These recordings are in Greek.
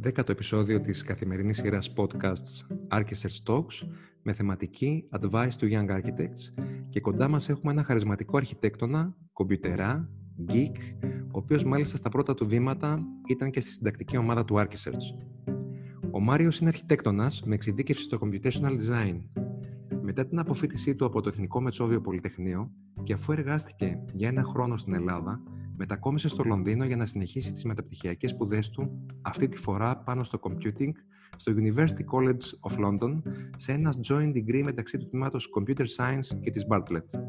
δέκατο επεισόδιο της καθημερινής σειράς podcasts Architects Talks με θεματική Advice to Young Architects και κοντά μας έχουμε ένα χαρισματικό αρχιτέκτονα, κομπιουτερά, geek, ο οποίος μάλιστα στα πρώτα του βήματα ήταν και στη συντακτική ομάδα του Architects. Ο Μάριος είναι αρχιτέκτονας με εξειδίκευση στο Computational Design. Μετά την αποφύτισή του από το Εθνικό Μετσόβιο Πολυτεχνείο και αφού εργάστηκε για ένα χρόνο στην Ελλάδα, μετακόμισε στο Λονδίνο για να συνεχίσει τις μεταπτυχιακές σπουδές του, αυτή τη φορά πάνω στο computing, στο University College of London, σε ένα joint degree μεταξύ του τμήματος Computer Science και της Bartlett.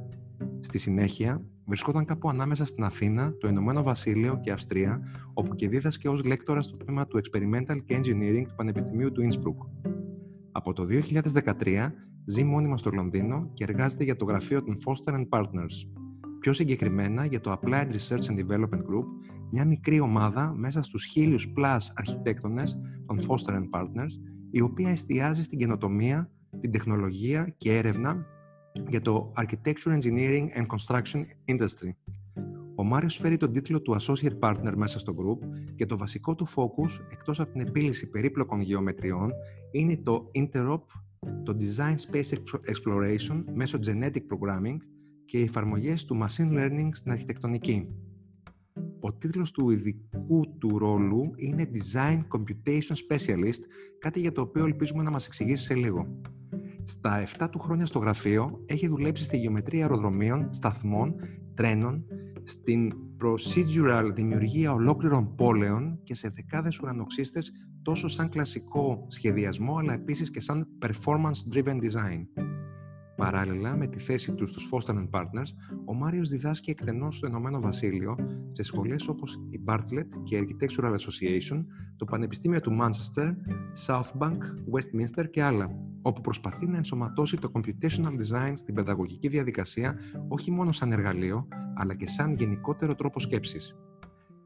Στη συνέχεια, βρισκόταν κάπου ανάμεσα στην Αθήνα, το Ηνωμένο Βασίλειο και Αυστρία, όπου και δίδασκε ως λέκτορα στο τμήμα του Experimental και Engineering του Πανεπιστημίου του Innsbruck. Από το 2013 ζει μόνιμα στο Λονδίνο και εργάζεται για το γραφείο των Foster Partners, πιο συγκεκριμένα για το Applied Research and Development Group, μια μικρή ομάδα μέσα στους χίλιους plus αρχιτέκτονες των Foster Partners, η οποία εστιάζει στην καινοτομία, την τεχνολογία και έρευνα για το Architecture, Engineering and Construction Industry. Ο Μάριος φέρει τον τίτλο του Associate Partner μέσα στο group και το βασικό του focus, εκτός από την επίλυση περίπλοκων γεωμετριών, είναι το Interop, το Design Space Exploration μέσω Genetic Programming και οι εφαρμογές του Machine Learning στην αρχιτεκτονική. Ο τίτλος του ειδικού του ρόλου είναι Design Computation Specialist, κάτι για το οποίο ελπίζουμε να μας εξηγήσει σε λίγο. Στα 7 του χρόνια στο γραφείο έχει δουλέψει στη γεωμετρία αεροδρομίων, σταθμών, τρένων, στην procedural δημιουργία ολόκληρων πόλεων και σε δεκάδες ουρανοξύστες τόσο σαν κλασικό σχεδιασμό αλλά επίσης και σαν performance-driven design. Παράλληλα, με τη θέση του στους Foster Partners, ο Μάριος διδάσκει εκτενώς στο Ηνωμένο Βασίλειο σε σχολές όπως η Bartlett και η Architectural Association, το Πανεπιστήμιο του Manchester, Southbank, Westminster και άλλα, όπου προσπαθεί να ενσωματώσει το computational design στην παιδαγωγική διαδικασία όχι μόνο σαν εργαλείο, αλλά και σαν γενικότερο τρόπο σκέψης.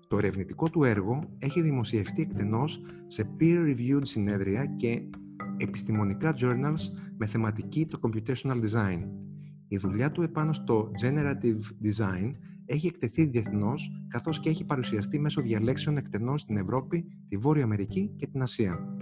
Το ερευνητικό του έργο έχει δημοσιευτεί εκτενώς σε peer-reviewed συνέδρια και επιστημονικά journals με θεματική το computational design. Η δουλειά του επάνω στο generative design έχει εκτεθεί διεθνώς, καθώς και έχει παρουσιαστεί μέσω διαλέξεων εκτενών στην Ευρώπη, τη Βόρεια Αμερική και την Ασία.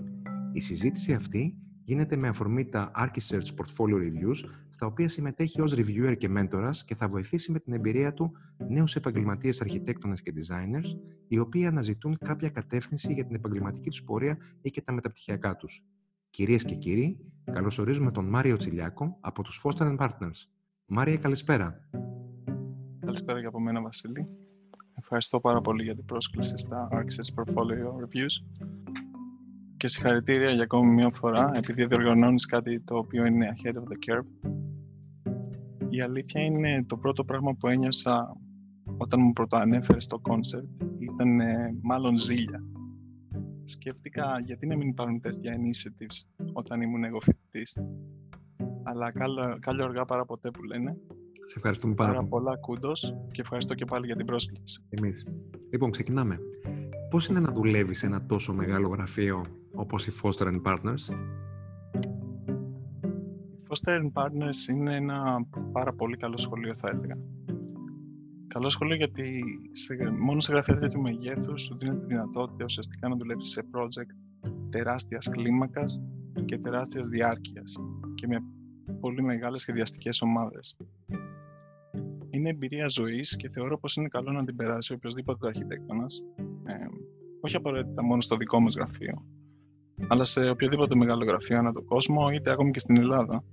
Η συζήτηση αυτή γίνεται με αφορμή τα Archisearch Portfolio Reviews, στα οποία συμμετέχει ως reviewer και μέντορας και θα βοηθήσει με την εμπειρία του νέους επαγγελματίες αρχιτέκτονες και designers, οι οποίοι αναζητούν κάποια κατεύθυνση για την επαγγελματική τους πορεία ή και τα μεταπτυχιακά τους. Κυρίες και κύριοι, καλωσορίζουμε τον Μάριο Τσιλιάκο από τους Foster Partners. Μάρια, καλησπέρα. Καλησπέρα για από μένα, Βασίλη. Ευχαριστώ πάρα πολύ για την πρόσκληση στα Architects Portfolio Reviews και συγχαρητήρια για ακόμη μια φορά επειδή διοργανώνεις κάτι το οποίο είναι ahead of the curve. Η αλήθεια είναι το πρώτο πράγμα που ένιωσα όταν μου πρωτοανέφερες το concept ήταν μάλλον ζήλια σκέφτηκα γιατί να μην υπάρχουν τέτοια initiatives όταν ήμουν εγώ φοιτητής. Αλλά καλό, καλό αργά παρά ποτέ που λένε. Σε ευχαριστούμε πάρα, πάρα πολλά κούντος και ευχαριστώ και πάλι για την πρόσκληση. Εμείς. Λοιπόν, ξεκινάμε. Πώς είναι να δουλεύεις σε ένα τόσο μεγάλο γραφείο όπως η Foster Partners? Η Foster Partners είναι ένα πάρα πολύ καλό σχολείο θα έλεγα. Καλό σχολείο γιατί σε, μόνο σε γραφεία τέτοιου μεγέθους σου δίνει τη δυνατότητα ουσιαστικά να δουλέψεις σε project τεράστιας κλίμακας και τεράστιας διάρκειας και με πολύ μεγάλες σχεδιαστικές ομάδες. Είναι εμπειρία ζωής και θεωρώ πως είναι καλό να την περάσει οποιοδήποτε αρχιτέκτονα, ε, όχι απαραίτητα μόνο στο δικό μας γραφείο, αλλά σε οποιοδήποτε μεγάλο γραφείο ανά τον κόσμο, είτε ακόμη και στην Ελλάδα,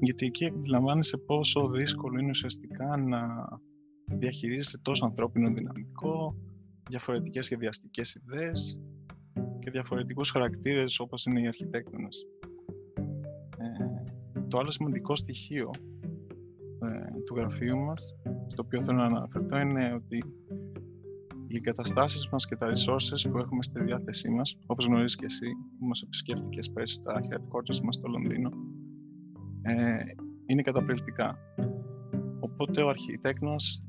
γιατί εκεί αντιλαμβάνεσαι πόσο δύσκολο είναι ουσιαστικά να διαχειρίζεσαι τόσο ανθρώπινο δυναμικό, διαφορετικές σχεδιαστικές ιδέες και διαφορετικούς χαρακτήρες όπως είναι οι αρχιτέκτονες. Ε, το άλλο σημαντικό στοιχείο ε, του γραφείου μας, στο οποίο θέλω να αναφερθώ, είναι ότι οι εγκαταστάσεις μας και τα resources που έχουμε στη διάθεσή μας, όπως γνωρίζεις και εσύ, που μας επισκέφτηκες πέρσι στα headquarters μας στο Λονδίνο, ε, είναι καταπληκτικά. Οπότε ο αρχιτέκτονας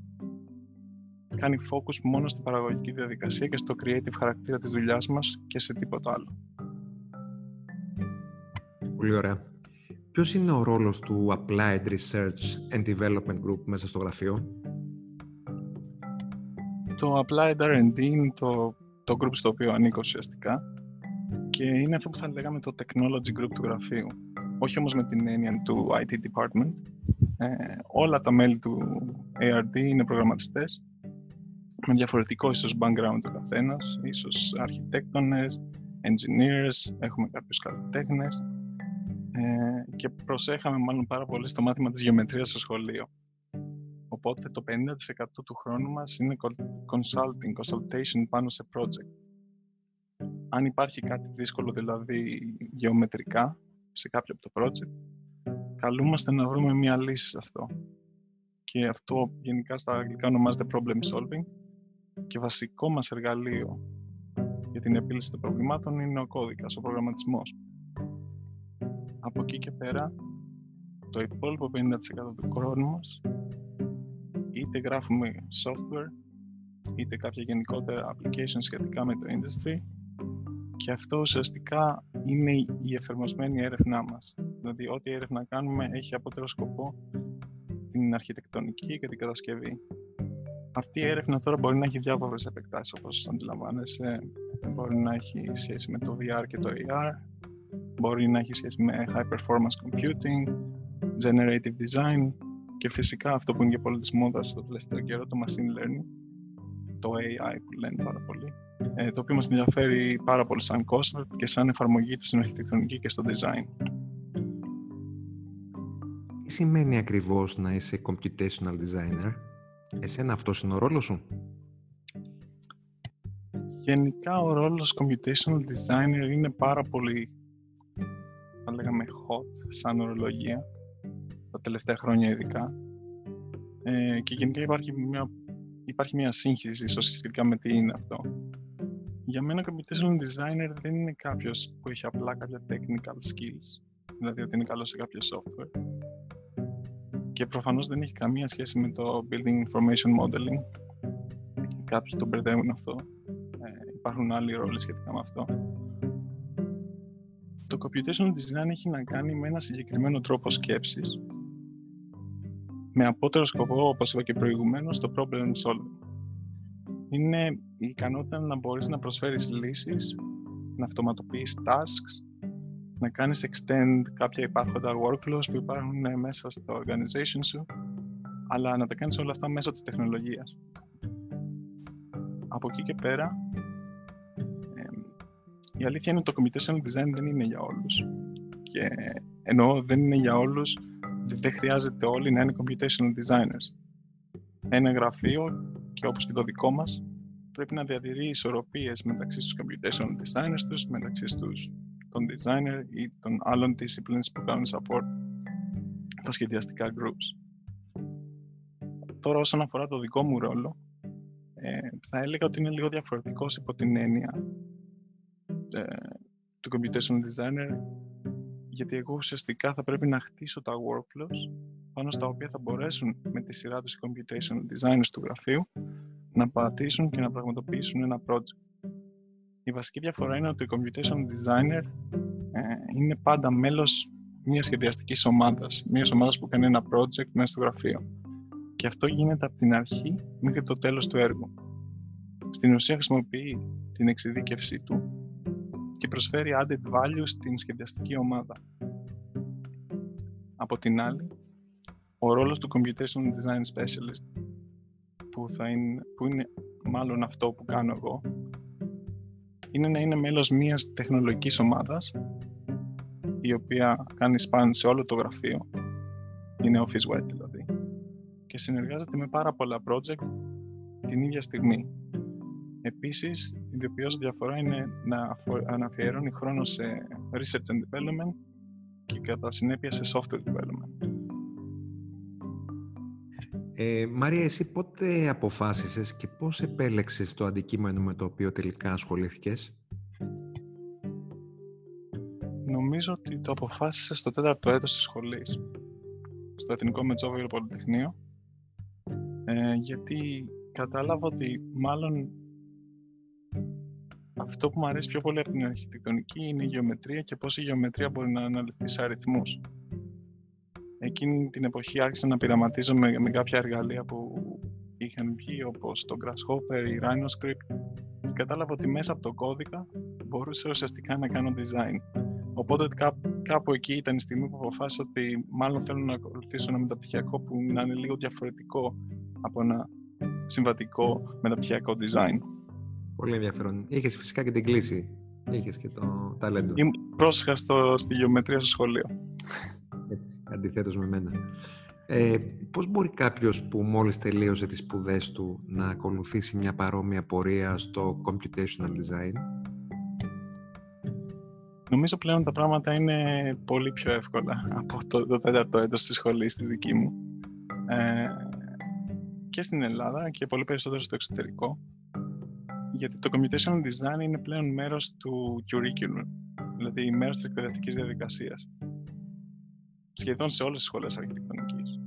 κάνει focus μόνο στην παραγωγική διαδικασία και στο creative χαρακτήρα της δουλειάς μας και σε τίποτα άλλο. Πολύ ωραία. Ποιος είναι ο ρόλος του Applied Research and Development Group μέσα στο γραφείο; Το Applied R&D είναι το το group στο οποίο ανήκω ουσιαστικά και είναι αυτό που θα λέγαμε το technology group του γραφείου. Όχι όμως με την έννοια του IT department. Ε, όλα τα μέλη του ARD είναι προγραμματιστές με διαφορετικό ίσως background ο καθένας, ίσως αρχιτέκτονες, engineers, έχουμε κάποιους καλλιτέχνες ε, και προσέχαμε μάλλον πάρα πολύ στο μάθημα της γεωμετρίας στο σχολείο. Οπότε το 50% του χρόνου μας είναι consulting, consultation πάνω σε project. Αν υπάρχει κάτι δύσκολο, δηλαδή γεωμετρικά, σε κάποιο από το project, καλούμαστε να βρούμε μία λύση σε αυτό. Και αυτό γενικά στα αγγλικά ονομάζεται problem solving και βασικό μας εργαλείο για την επίλυση των προβλημάτων είναι ο κώδικας, ο προγραμματισμός. Από εκεί και πέρα, το υπόλοιπο 50% του χρόνου μας είτε γράφουμε software, είτε κάποια γενικότερα application σχετικά με το industry και αυτό ουσιαστικά είναι η εφαρμοσμένη έρευνά μας. Δηλαδή, ό,τι έρευνα κάνουμε έχει απότερο σκοπό την αρχιτεκτονική και την κατασκευή. Αυτή η έρευνα τώρα μπορεί να έχει διάφορες επεκτάσεις όπως αντιλαμβάνεσαι. Μπορεί να έχει σχέση με το VR και το AR, μπορεί να έχει σχέση με high performance computing, generative design και φυσικά αυτό που είναι και πολύ της μόδας στο τελευταίο καιρό, το machine learning, το AI που λένε πάρα πολύ, ε, το οποίο μας ενδιαφέρει πάρα πολύ σαν concept και σαν εφαρμογή του στην αρχιτεκτονική και στο design. Τι σημαίνει ακριβώς να είσαι computational designer? Εσένα αυτός είναι ο ρόλος σου; Γενικά ο ρόλος computational designer είναι πάρα πολύ, θα λέγαμε, hot σαν ορολογία τα τελευταία χρόνια ειδικά. Ε, και γενικά υπάρχει μια, υπάρχει μια σύγχυση σχετικά με τι είναι αυτό. Για μένα, ο computational designer δεν είναι κάποιος που έχει απλά κάποια technical skills, δηλαδή ότι είναι καλός σε κάποιο software. Και προφανώς δεν έχει καμία σχέση με το building information modeling. Κάποιοι το μπερδεύουν αυτό. Ε, υπάρχουν άλλοι ρόλοι σχετικά με αυτό. Το computational design έχει να κάνει με ένα συγκεκριμένο τρόπο σκέψης με απότερο σκοπό, όπως είπα και προηγουμένως, το problem solving. Είναι η ικανότητα να μπορείς να προσφέρεις λύσεις, να αυτοματοποιείς tasks, να κάνεις extend κάποια υπάρχοντα workflows που υπάρχουν μέσα στο organization σου, αλλά να τα κάνεις όλα αυτά μέσω της τεχνολογίας. Από εκεί και πέρα, η αλήθεια είναι ότι το computational design δεν είναι για όλους. Και εννοώ δεν είναι για όλους δεν χρειάζεται όλοι να είναι computational designers. Ένα γραφείο, και όπως και το δικό μας, πρέπει να διατηρεί ισορροπίες μεταξύ στους computational designers τους, μεταξύ στους των designer ή των άλλων disciplines που κάνουν support τα σχεδιαστικά groups. Τώρα όσον αφορά το δικό μου ρόλο, ε, θα έλεγα ότι είναι λίγο διαφορετικός υπό την έννοια ε, του computational designer γιατί εγώ ουσιαστικά θα πρέπει να χτίσω τα workflows πάνω στα οποία θα μπορέσουν με τη σειρά τους οι computation designers του γραφείου να πατήσουν και να πραγματοποιήσουν ένα project. Η βασική διαφορά είναι ότι ο computation designer ε, είναι πάντα μέλος μιας σχεδιαστικής ομάδας, μιας ομάδας που κάνει ένα project μέσα στο γραφείο. Και αυτό γίνεται από την αρχή μέχρι το τέλος του έργου. Στην ουσία χρησιμοποιεί την εξειδίκευσή του και προσφέρει added value στην σχεδιαστική ομάδα. Από την άλλη, ο ρόλος του Computation Design Specialist, που, θα είναι, που είναι μάλλον αυτό που κάνω εγώ, είναι να είναι μέλος μιας τεχνολογικής ομάδας, η οποία κάνει span σε όλο το γραφείο, είναι office-wide δηλαδή, και συνεργάζεται με πάρα πολλά project την ίδια στιγμή. Επίσης, η ιδιοποιώς διαφορά είναι να αναφιερώνει χρόνο σε research and development και κατά συνέπεια σε software development. Ε, Μαρία, εσύ πότε αποφάσισες και πώς επέλεξες το αντικείμενο με το οποίο τελικά ασχολήθηκες; Νομίζω ότι το αποφάσισα στο τέταρτο έτος της σχολής, στο Εθνικό Μετσόβιο Πολυτεχνείο, ε, γιατί κατάλαβα ότι μάλλον αυτό που μου αρέσει πιο πολύ από την αρχιτεκτονική είναι η γεωμετρία και πώς η γεωμετρία μπορεί να αναλυθεί σε αριθμούς. Εκείνη την εποχή άρχισα να πειραματίζω με, με κάποια εργαλεία που είχαν βγει όπως το Grasshopper, η RhinoScript κατάλαβα ότι μέσα από τον κώδικα μπορούσα ουσιαστικά να κάνω design. Οπότε κάπου, εκεί ήταν η στιγμή που αποφάσισα ότι μάλλον θέλω να ακολουθήσω ένα μεταπτυχιακό που να είναι λίγο διαφορετικό από ένα συμβατικό μεταπτυχιακό design. Πολύ ενδιαφέρον. Είχες φυσικά και την κλίση. Είχες και το ταλέντο. Είμαι πρόσεχα στο, στη γεωμετρία στο σχολείο. Έτσι, αντιθέτως με μένα. Ε, πώς μπορεί κάποιος που μόλις τελείωσε τις σπουδές του να ακολουθήσει μια παρόμοια πορεία στο computational design? Νομίζω πλέον τα πράγματα είναι πολύ πιο εύκολα από το, το τέταρτο έτος της σχολής στη δική μου. Ε, και στην Ελλάδα και πολύ περισσότερο στο εξωτερικό. Γιατί το computational design είναι πλέον μέρος του curriculum, δηλαδή μέρος της εκπαιδευτικής διαδικασίας. Σχεδόν σε όλες τις σχολές αρχιτεκτονικής.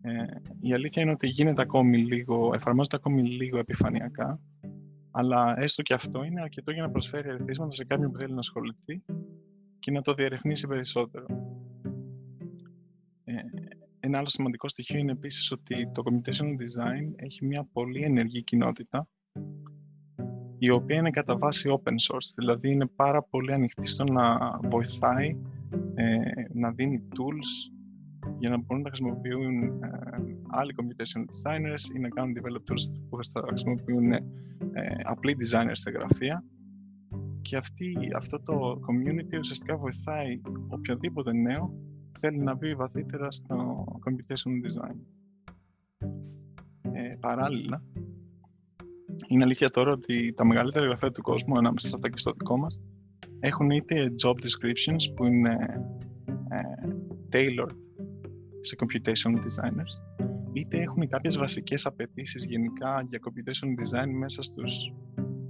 Ε, η αλήθεια είναι ότι γίνεται ακόμη λίγο, εφαρμόζεται ακόμη λίγο επιφανειακά, αλλά έστω και αυτό είναι αρκετό για να προσφέρει ερεθίσματα σε κάποιον που θέλει να ασχοληθεί και να το διερευνήσει περισσότερο. Ε, ένα άλλο σημαντικό στοιχείο είναι επίσης ότι το Computational Design έχει μια πολύ ενεργή κοινότητα η οποία είναι κατά βάση open source, δηλαδή είναι πάρα πολύ ανοιχτή στο να βοηθάει, ε, να δίνει tools για να μπορούν να χρησιμοποιούν ε, άλλοι computational designers ή να κάνουν develop tools που θα χρησιμοποιούν ε, απλοί designers σε γραφεία και αυτή, αυτό το community ουσιαστικά βοηθάει οποιοδήποτε νέο θέλει να μπει βαθύτερα στο computational design. Ε, παράλληλα, είναι αλήθεια τώρα ότι τα μεγαλύτερα γραφεία του κόσμου, ανάμεσα σε αυτά και στο δικό μας, έχουν είτε job descriptions που είναι ε, tailored σε computational designers, είτε έχουν κάποιες βασικές απαιτήσεις γενικά για computational design μέσα στους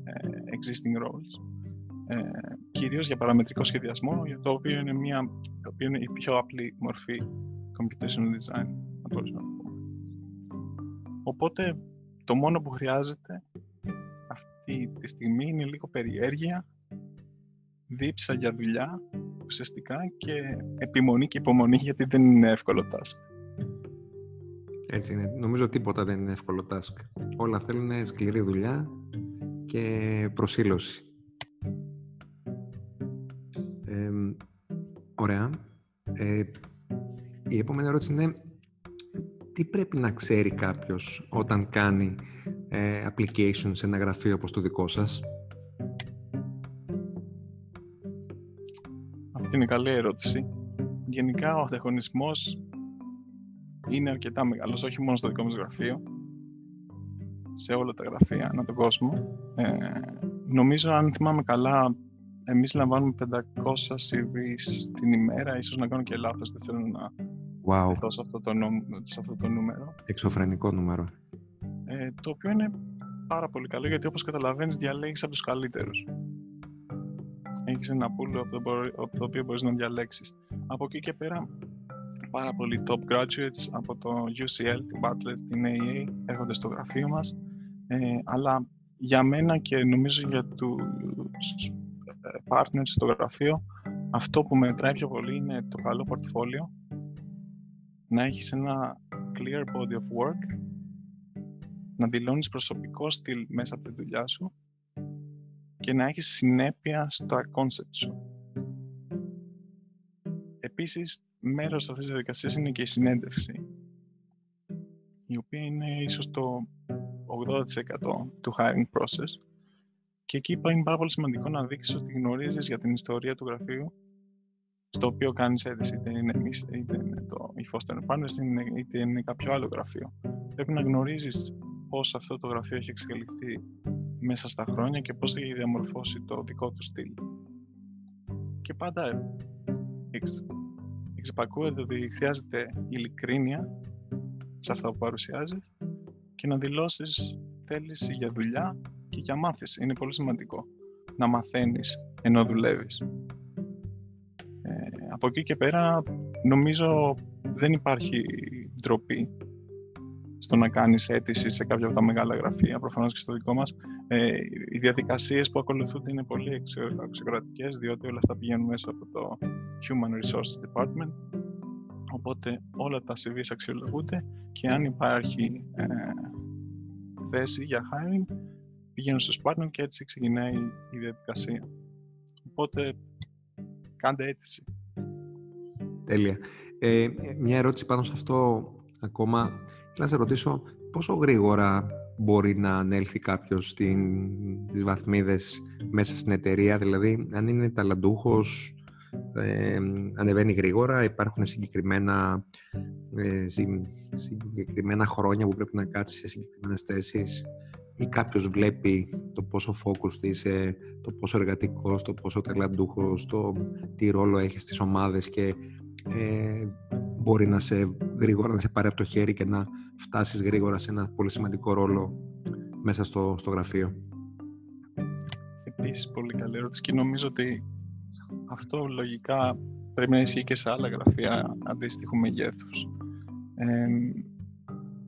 ε, existing roles. Ε, κυρίως για παραμετρικό σχεδιασμό, για το οποίο είναι, μια, το οποίο είναι η πιο απλή μορφή computational design, να να Οπότε, το μόνο που χρειάζεται αυτή τη στιγμή είναι λίγο περιέργεια, δίψα για δουλειά ουσιαστικά και επιμονή και υπομονή γιατί δεν είναι εύκολο task. Έτσι είναι. Νομίζω τίποτα δεν είναι εύκολο task. Όλα θέλουν σκληρή δουλειά και προσήλωση. ωραία. Ε, η επόμενη ερώτηση είναι τι πρέπει να ξέρει κάποιος όταν κάνει ε, application σε ένα γραφείο όπως το δικό σας; Είναι καλή ερώτηση. Γενικά ο ανταγωνισμός είναι αρκετά μεγάλος, όχι μόνο στο δικό μας γραφείο, σε όλα τα γραφεία ανά τον κόσμο. Ε, νομίζω, αν θυμάμαι καλά, εμείς λαμβάνουμε 500 CVs την ημέρα, ίσως να κάνω και λάθος, δεν θέλω να wow. σε αυτό, το σε αυτό το νούμερο. Εξωφρενικό νούμερο. Ε, το οποίο είναι πάρα πολύ καλό, γιατί όπως καταλαβαίνεις διαλέγεις από τους καλύτερους. Έχεις ένα πουλο από το, από το οποίο μπορείς να διαλέξεις. Από εκεί και πέρα, πάρα πολλοί top graduates από το UCL, την Butler, την AA έρχονται στο γραφείο μας. Ε, αλλά για μένα και νομίζω για τους ε, partners στο γραφείο, αυτό που μετράει πιο πολύ είναι το καλό πορτφόλιο, να έχεις ένα clear body of work, να δηλώνεις προσωπικό στυλ μέσα από τη δουλειά σου και να έχεις συνέπεια στα concept σου. Επίσης, μέρος αυτής της διαδικασίας είναι και η συνέντευξη, η οποία είναι ίσως το 80% του hiring process και εκεί είναι πάρα πολύ σημαντικό να δείξεις ότι γνωρίζεις για την ιστορία του γραφείου στο οποίο κάνεις αίτηση, είτε είναι εμείς, είτε είναι το η Foster Partners, είτε είναι κάποιο άλλο γραφείο. Πρέπει να γνωρίζεις πώς αυτό το γραφείο έχει εξελιχθεί μέσα στα χρόνια και πώς έχει διαμορφώσει το δικό του στυλ. Και πάντα εξυπακούεται ότι χρειάζεται ειλικρίνεια σε αυτά που παρουσιάζεις και να δηλώσεις θέληση για δουλειά και για μάθηση. Είναι πολύ σημαντικό να μαθαίνεις ενώ δουλεύεις. Ε, από εκεί και πέρα νομίζω δεν υπάρχει ντροπή στο να κάνεις αίτηση σε κάποια από τα μεγάλα γραφεία, προφανώς και στο δικό μας. Ε, οι διαδικασίες που ακολουθούνται είναι πολύ αξιοκρατικές, διότι όλα αυτά πηγαίνουν μέσα από το Human Resources Department, οπότε όλα τα CVs αξιολογούνται και αν υπάρχει ε, θέση για hiring, πηγαίνουν στους partner και έτσι ξεκινάει η διαδικασία. Οπότε, κάντε αίτηση. Τέλεια. Ε, μια ερώτηση πάνω σε αυτό ακόμα. Θέλω να σε ρωτήσω πόσο γρήγορα μπορεί να ανέλθει κάποιος στις βαθμίδες μέσα στην εταιρεία, δηλαδή αν είναι ταλαντούχος, ε, ανεβαίνει γρήγορα, υπάρχουν συγκεκριμένα, ε, συγκεκριμένα χρόνια που πρέπει να κάτσει σε συγκεκριμένες θέσεις ή κάποιος βλέπει το πόσο focus είσαι, το πόσο εργατικός, το πόσο ταλαντούχος, το τι ρόλο έχεις στις ομάδες και ε, μπορεί να σε γρήγορα να σε πάρει από το χέρι και να φτάσεις γρήγορα σε ένα πολύ σημαντικό ρόλο μέσα στο, στο γραφείο. Επίσης, πολύ καλή ερώτηση και νομίζω ότι αυτό λογικά πρέπει να ισχύει και σε άλλα γραφεία αντίστοιχου μεγέθους. Ε,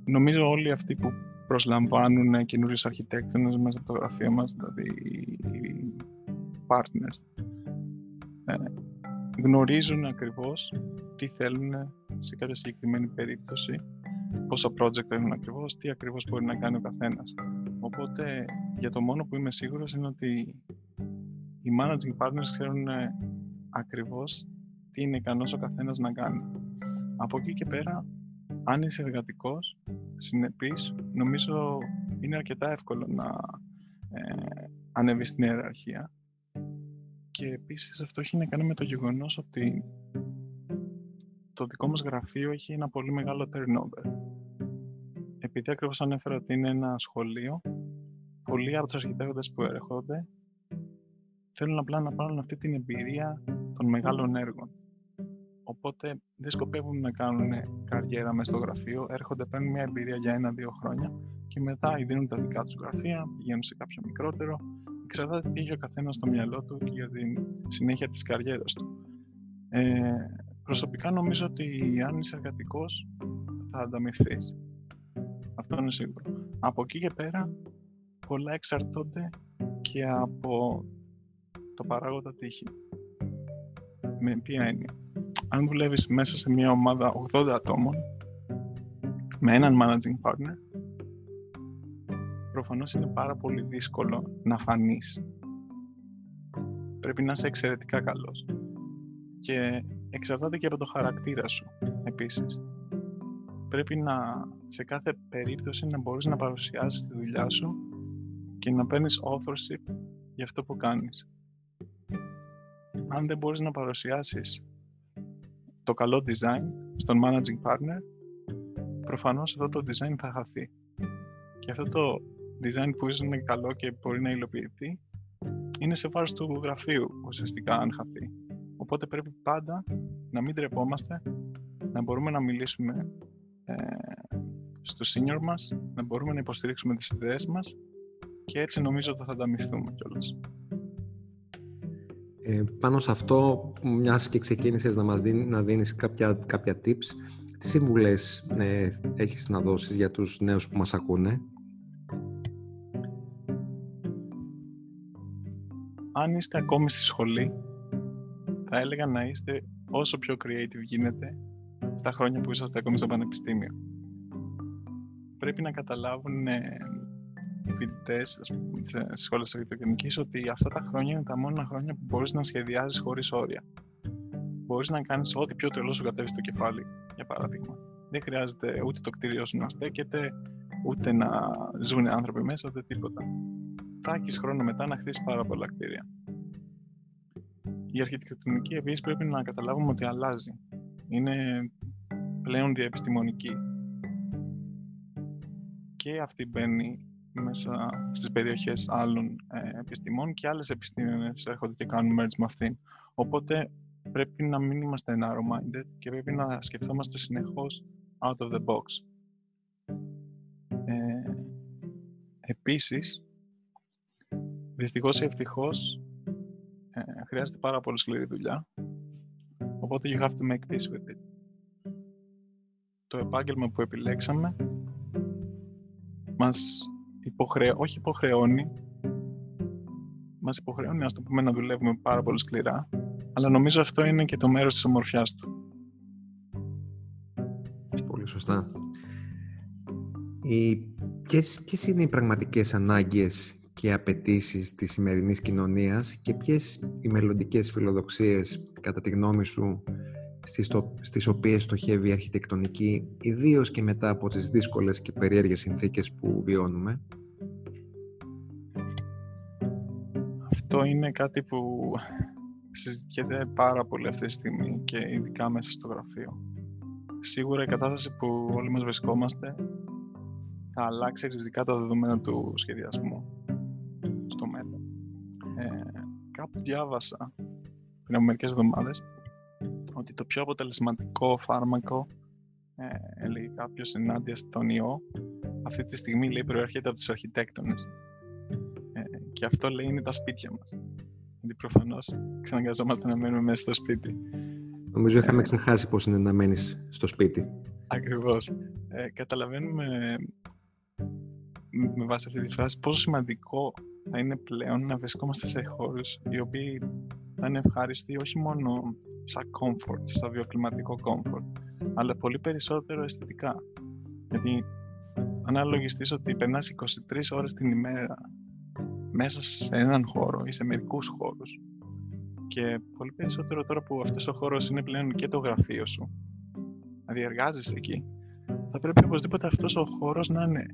νομίζω όλοι αυτοί που προσλαμβάνουν καινούριους αρχιτέκτονες μέσα από το γραφείο μας, δηλαδή οι partners, ε, γνωρίζουν ακριβώς τι θέλουν σε κάθε συγκεκριμένη περίπτωση, πόσα project έχουν ακριβώς, τι ακριβώς μπορεί να κάνει ο καθένας. Οπότε, για το μόνο που είμαι σίγουρος είναι ότι οι managing partners ξέρουν ακριβώς τι είναι ικανός ο καθένας να κάνει. Από εκεί και πέρα, αν είσαι εργατικός, συνεπής, νομίζω είναι αρκετά εύκολο να ε, ανέβεις στην ιεραρχία. Και επίσης αυτό έχει να κάνει με το γεγονός ότι το δικό μας γραφείο έχει ένα πολύ μεγάλο turnover. Επειδή ακριβώς ανέφερα ότι είναι ένα σχολείο, πολλοί από τους αρχιτέκτονες που έρχονται θέλουν απλά να πάρουν αυτή την εμπειρία των μεγάλων έργων. Οπότε δεν σκοπεύουν να κάνουν καριέρα μέσα στο γραφείο, έρχονται, παίρνουν μια εμπειρία για ένα-δύο χρόνια και μετά δίνουν τα δικά τους γραφεία, πηγαίνουν σε κάποιο μικρότερο. Εξαρτάται τι έχει ο καθένας στο μυαλό του και για τη συνέχεια της καριέρας του. Ε, προσωπικά νομίζω ότι αν είσαι εργατικός θα ανταμυφθείς. Αυτό είναι σίγουρο. Από εκεί και πέρα πολλά εξαρτώνται και από το παράγοντα τύχη. Με ποια έννοια αν δουλεύεις μέσα σε μια ομάδα 80 ατόμων με έναν managing partner, προφανώς είναι πάρα πολύ δύσκολο να φανείς. Πρέπει να είσαι εξαιρετικά καλός. Και εξαρτάται και από το χαρακτήρα σου, επίσης. Πρέπει να, σε κάθε περίπτωση, να μπορείς να παρουσιάσεις τη δουλειά σου και να παίρνεις authorship για αυτό που κάνεις. Αν δεν μπορείς να παρουσιάσεις το καλό design στον managing partner, προφανώς αυτό το design θα χαθεί. Και αυτό το design που είναι καλό και μπορεί να υλοποιηθεί, είναι σε βάρος του γραφείου ουσιαστικά αν χαθεί. Οπότε πρέπει πάντα να μην τρεπόμαστε, να μπορούμε να μιλήσουμε ε, στο senior μας, να μπορούμε να υποστηρίξουμε τις ιδέες μας και έτσι νομίζω ότι θα ανταμυφθούμε κιόλας. Ε, πάνω σε αυτό, μιας και ξεκίνησες να μας δίνει, να δίνεις κάποια, κάποια tips, τι συμβουλές ε, έχεις να δώσεις για τους νέους που μας ακούνε; Αν είστε ακόμη στη σχολή, θα έλεγα να είστε όσο πιο creative γίνεται στα χρόνια που είσαστε ακόμη στο πανεπιστήμιο. Πρέπει να καταλάβουν ε, φοιτητές στι σχόλε αρχιτεκτονικής ότι αυτά τα χρόνια είναι τα μόνα χρόνια που μπορείς να σχεδιάζεις χωρίς όρια. Μπορείς να κάνεις ό,τι πιο τρελό σου κατέβει στο κεφάλι, για παράδειγμα. Δεν χρειάζεται ούτε το κτίριό σου να στέκεται, ούτε να ζουν άνθρωποι μέσα, ούτε τίποτα. Θα έχεις χρόνο μετά να χτίσεις πάρα πολλά κτίρια. Η αρχιτεκτονική επίσης πρέπει να καταλάβουμε ότι αλλάζει. Είναι πλέον διαεπιστημονική. Και αυτή μπαίνει μέσα στις περιοχές άλλων ε, επιστημών και άλλες επιστήμες έρχονται και κάνουν merge με αυτήν. Οπότε πρέπει να μην είμαστε narrow-minded και πρέπει να σκεφτόμαστε συνεχώς out of the box. Ε, επίσης, δυστυχώς ή ευτυχώς, ε, χρειάζεται πάρα πολύ σκληρή δουλειά, οπότε you have to make peace with it. Το επάγγελμα που επιλέξαμε μας υποχρεώ, όχι υποχρεώνει, μας υποχρεώνει ας το πούμε να δουλεύουμε πάρα πολύ σκληρά, αλλά νομίζω αυτό είναι και το μέρος της ομορφιάς του. Πολύ σωστά. Οι, ποιες, ποιες είναι οι πραγματικές ανάγκες και απαιτήσεις της σημερινής κοινωνίας και ποιες οι μελλοντικές φιλοδοξίες, κατά τη γνώμη σου, στις, το, στις οποίες στοχεύει η αρχιτεκτονική, ιδίως και μετά από τις δύσκολες και περίεργες συνθήκες που βιώνουμε; Αυτό είναι κάτι που συζητιέται πάρα πολύ αυτή τη στιγμή και ειδικά μέσα στο γραφείο. Σίγουρα η κατάσταση που όλοι μας βρισκόμαστε θα αλλάξει ριζικά τα δεδομένα του σχεδιασμού διάβασα πριν από μερικές εβδομάδες ότι το πιο αποτελεσματικό φάρμακο, ε, έλεγε κάποιος ενάντια στον ιό, αυτή τη στιγμή λέει προέρχεται από τους αρχιτέκτονες. Ε, και αυτό λέει είναι τα σπίτια μας. Γιατί προφανώς ξαναγκαζόμαστε να μένουμε μέσα στο σπίτι. Νομίζω είχαμε ε, ξεχάσει πώς είναι να μένεις στο σπίτι. Ακριβώς. Ε, καταλαβαίνουμε με βάση αυτή τη φράση πόσο σημαντικό θα είναι πλέον να βρισκόμαστε σε χώρους οι οποίοι θα είναι ευχάριστοι όχι μόνο σαν comfort, σαν βιοκλιματικό comfort, αλλά πολύ περισσότερο αισθητικά. Γιατί αν αναλογιστείς ότι περνάς 23 ώρες την ημέρα μέσα σε έναν χώρο ή σε μερικούς χώρους και πολύ περισσότερο τώρα που αυτός ο χώρος είναι πλέον και το γραφείο σου, δηλαδή εργάζεσαι εκεί, θα πρέπει οπωσδήποτε αυτός ο χώρος να είναι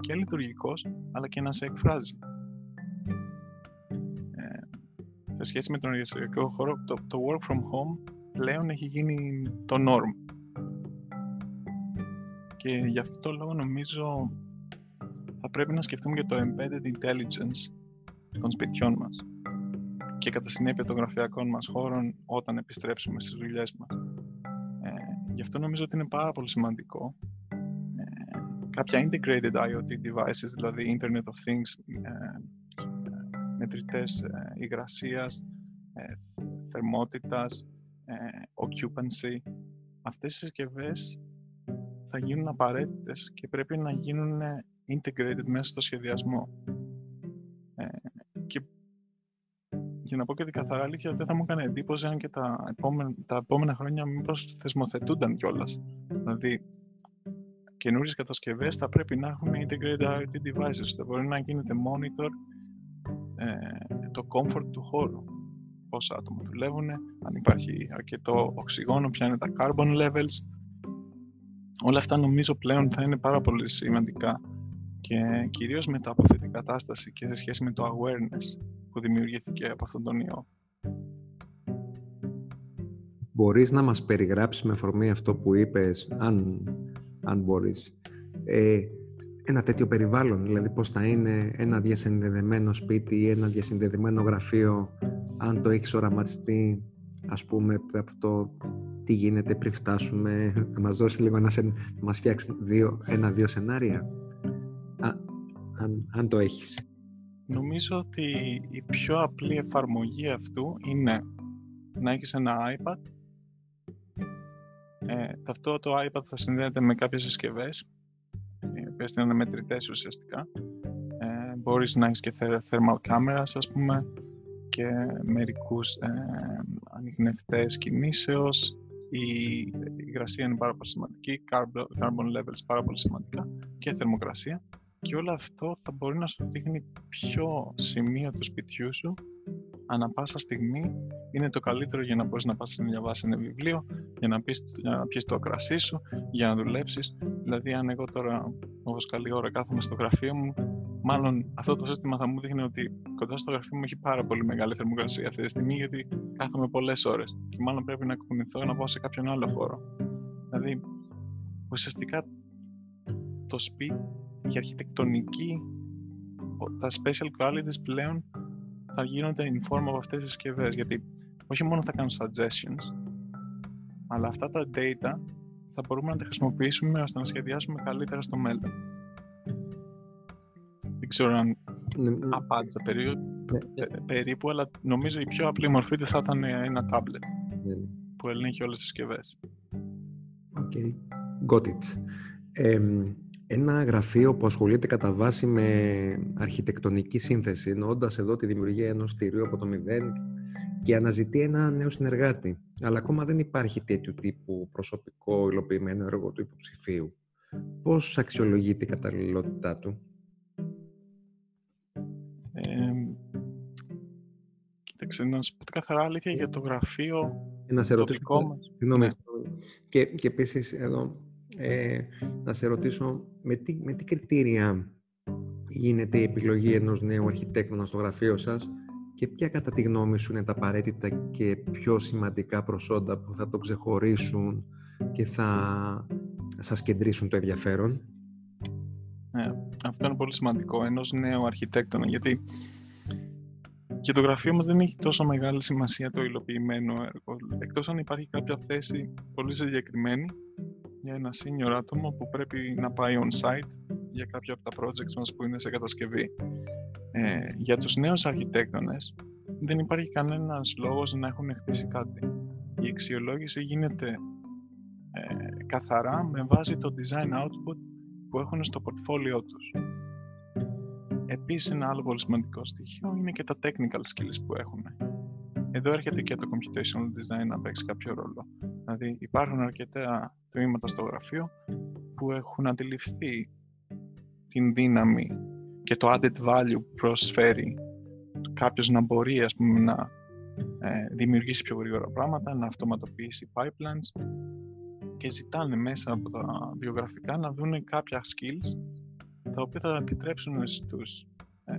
και λειτουργικός, αλλά και να σε εκφράζει. Σε σχέση με τον εργασιακό χώρο, το, το work from home πλέον έχει γίνει το norm. Και γι' αυτό το λόγο νομίζω θα πρέπει να σκεφτούμε για το embedded intelligence των σπιτιών μας και κατά συνέπεια των γραφειακών μας χώρων όταν επιστρέψουμε στις δουλειές μας. Ε, γι' αυτό νομίζω ότι είναι πάρα πολύ σημαντικό ε, κάποια integrated IoT devices, δηλαδή Internet of Things, ε, μετρητές ε, υγρασίας, ε, θερμότητας, ε, occupancy, αυτές οι συσκευές θα γίνουν απαραίτητες και πρέπει να γίνουν integrated μέσα στο σχεδιασμό. Ε, και για να πω και την καθαρά αλήθεια, δεν θα μου έκανε εντύπωση αν και τα επόμενα, τα επόμενα χρόνια μήπως θεσμοθετούνταν κιόλας. Δηλαδή, καινούριες κατασκευές θα πρέπει να έχουν integrated IoT devices. Θα μπορεί να γίνεται monitor ε, το comfort του χώρου πόσα άτομα δουλεύουν, αν υπάρχει αρκετό οξυγόνο, ποια είναι τα carbon levels. Όλα αυτά νομίζω πλέον θα είναι πάρα πολύ σημαντικά και κυρίως μετά από αυτή την κατάσταση και σε σχέση με το awareness που δημιουργήθηκε από αυτόν τον ιό. Μπορείς να μας περιγράψεις με αφορμή αυτό που είπες, αν, αν μπορείς, ε, ένα τέτοιο περιβάλλον, δηλαδή πώς θα είναι ένα διασυνδεδεμένο σπίτι ή ένα διασυνδεδεμένο γραφείο αν το έχεις οραματιστεί, ας πούμε, από το τι γίνεται πριν φτάσουμε, να μας δώσει λίγο ένα, να μας φτιάξει ένα-δύο σενάρια, αν, αν το έχεις. Νομίζω ότι η πιο απλή εφαρμογή αυτού είναι να έχεις ένα iPad. Ε, αυτό το iPad θα συνδέεται με κάποιες συσκευές, οι οποίες είναι μετρητές ουσιαστικά. Ε, μπορείς να έχεις και thermal cameras, ας πούμε, και μερικούς ε, ανοιχνευτές κινήσεως. Η υγρασία είναι πάρα πολύ σημαντική, carbon levels πάρα πολύ σημαντικά και θερμοκρασία. Και όλο αυτό θα μπορεί να σου δείχνει ποιο σημείο του σπιτιού σου ανά πάσα στιγμή είναι το καλύτερο για να μπορείς να πας να διαβάσεις ένα βιβλίο, για να, πεις, για να πιεις το ακρασί σου, για να δουλέψεις. Δηλαδή, αν εγώ τώρα, όπως καλή ώρα, κάθομαι στο γραφείο μου, μάλλον αυτό το σύστημα θα μου δείχνει ότι κοντά στο γραφείο μου έχει πάρα πολύ μεγάλη θερμοκρασία αυτή τη στιγμή, γιατί κάθομαι πολλές ώρες και μάλλον πρέπει να κουνηθώ να πάω σε κάποιον άλλο χώρο. Δηλαδή, ουσιαστικά το σπίτι, η αρχιτεκτονική, τα special qualities πλέον θα γίνονται inform από αυτές τις συσκευές, γιατί όχι μόνο θα κάνουν suggestions, αλλά αυτά τα data θα μπορούμε να τα χρησιμοποιήσουμε ώστε να σχεδιάσουμε καλύτερα στο μέλλον. Δεν ξέρω αν ναι, ναι. απάντησα ναι. περίπου, αλλά νομίζω η πιο απλή μορφή θα ήταν ένα tablet ναι, ναι. που ελέγχει όλες τις συσκευές. Ok. Okay. Got it. ένα γραφείο που ασχολείται κατά βάση με αρχιτεκτονική σύνθεση, εννοώντας εδώ τη δημιουργία ενός κτηρίου από το μηδέν και αναζητεί ένα νέο συνεργάτη. Αλλά ακόμα δεν υπάρχει τέτοιου τύπου προσωπικό υλοποιημένο έργο του υποψηφίου. Πώς αξιολογείται η καταλληλότητά του; Εντάξει, να σου πω καθαρά αλήθεια για το γραφείο να σε ρωτήσω, δικό μας. Ναι. Και, και επίσης εδώ, ε, να σε ρωτήσω με τι, με τι κριτήρια γίνεται η επιλογή ενός νέου αρχιτέκτονα στο γραφείο σας; Και ποια κατά τη γνώμη σου είναι τα απαραίτητα και πιο σημαντικά προσόντα που θα το ξεχωρίσουν και θα σας κεντρήσουν το ενδιαφέρον; Ναι, αυτό είναι πολύ σημαντικό ενός νέου αρχιτέκτονα γιατί και το γραφείο μας δεν έχει τόσο μεγάλη σημασία το υλοποιημένο έργο εκτός αν υπάρχει κάποια θέση πολύ συγκεκριμένη για ένα senior άτομο που πρέπει να πάει on site για κάποια από τα projects μας που είναι σε κατασκευή. Ε, για τους νέους αρχιτέκτονες δεν υπάρχει κανένας λόγος να έχουν χτίσει κάτι. Η αξιολόγηση γίνεται ε, καθαρά με βάση το design output που έχουν στο portfolio τους. Επίσης ένα άλλο πολύ σημαντικό στοιχείο είναι και τα technical skills που έχουν. Εδώ έρχεται και το computational design να παίξει κάποιο ρόλο. Δηλαδή υπάρχουν αρκετά τμήματα στο γραφείο που έχουν αντιληφθεί την δύναμη και το added value που προσφέρει κάποιος να μπορεί ας πούμε, να ε, δημιουργήσει πιο γρήγορα πράγματα, να αυτοματοποιήσει pipelines και ζητάνε μέσα από τα βιογραφικά να δουν κάποια skills τα οποία θα επιτρέψουν στους, ε,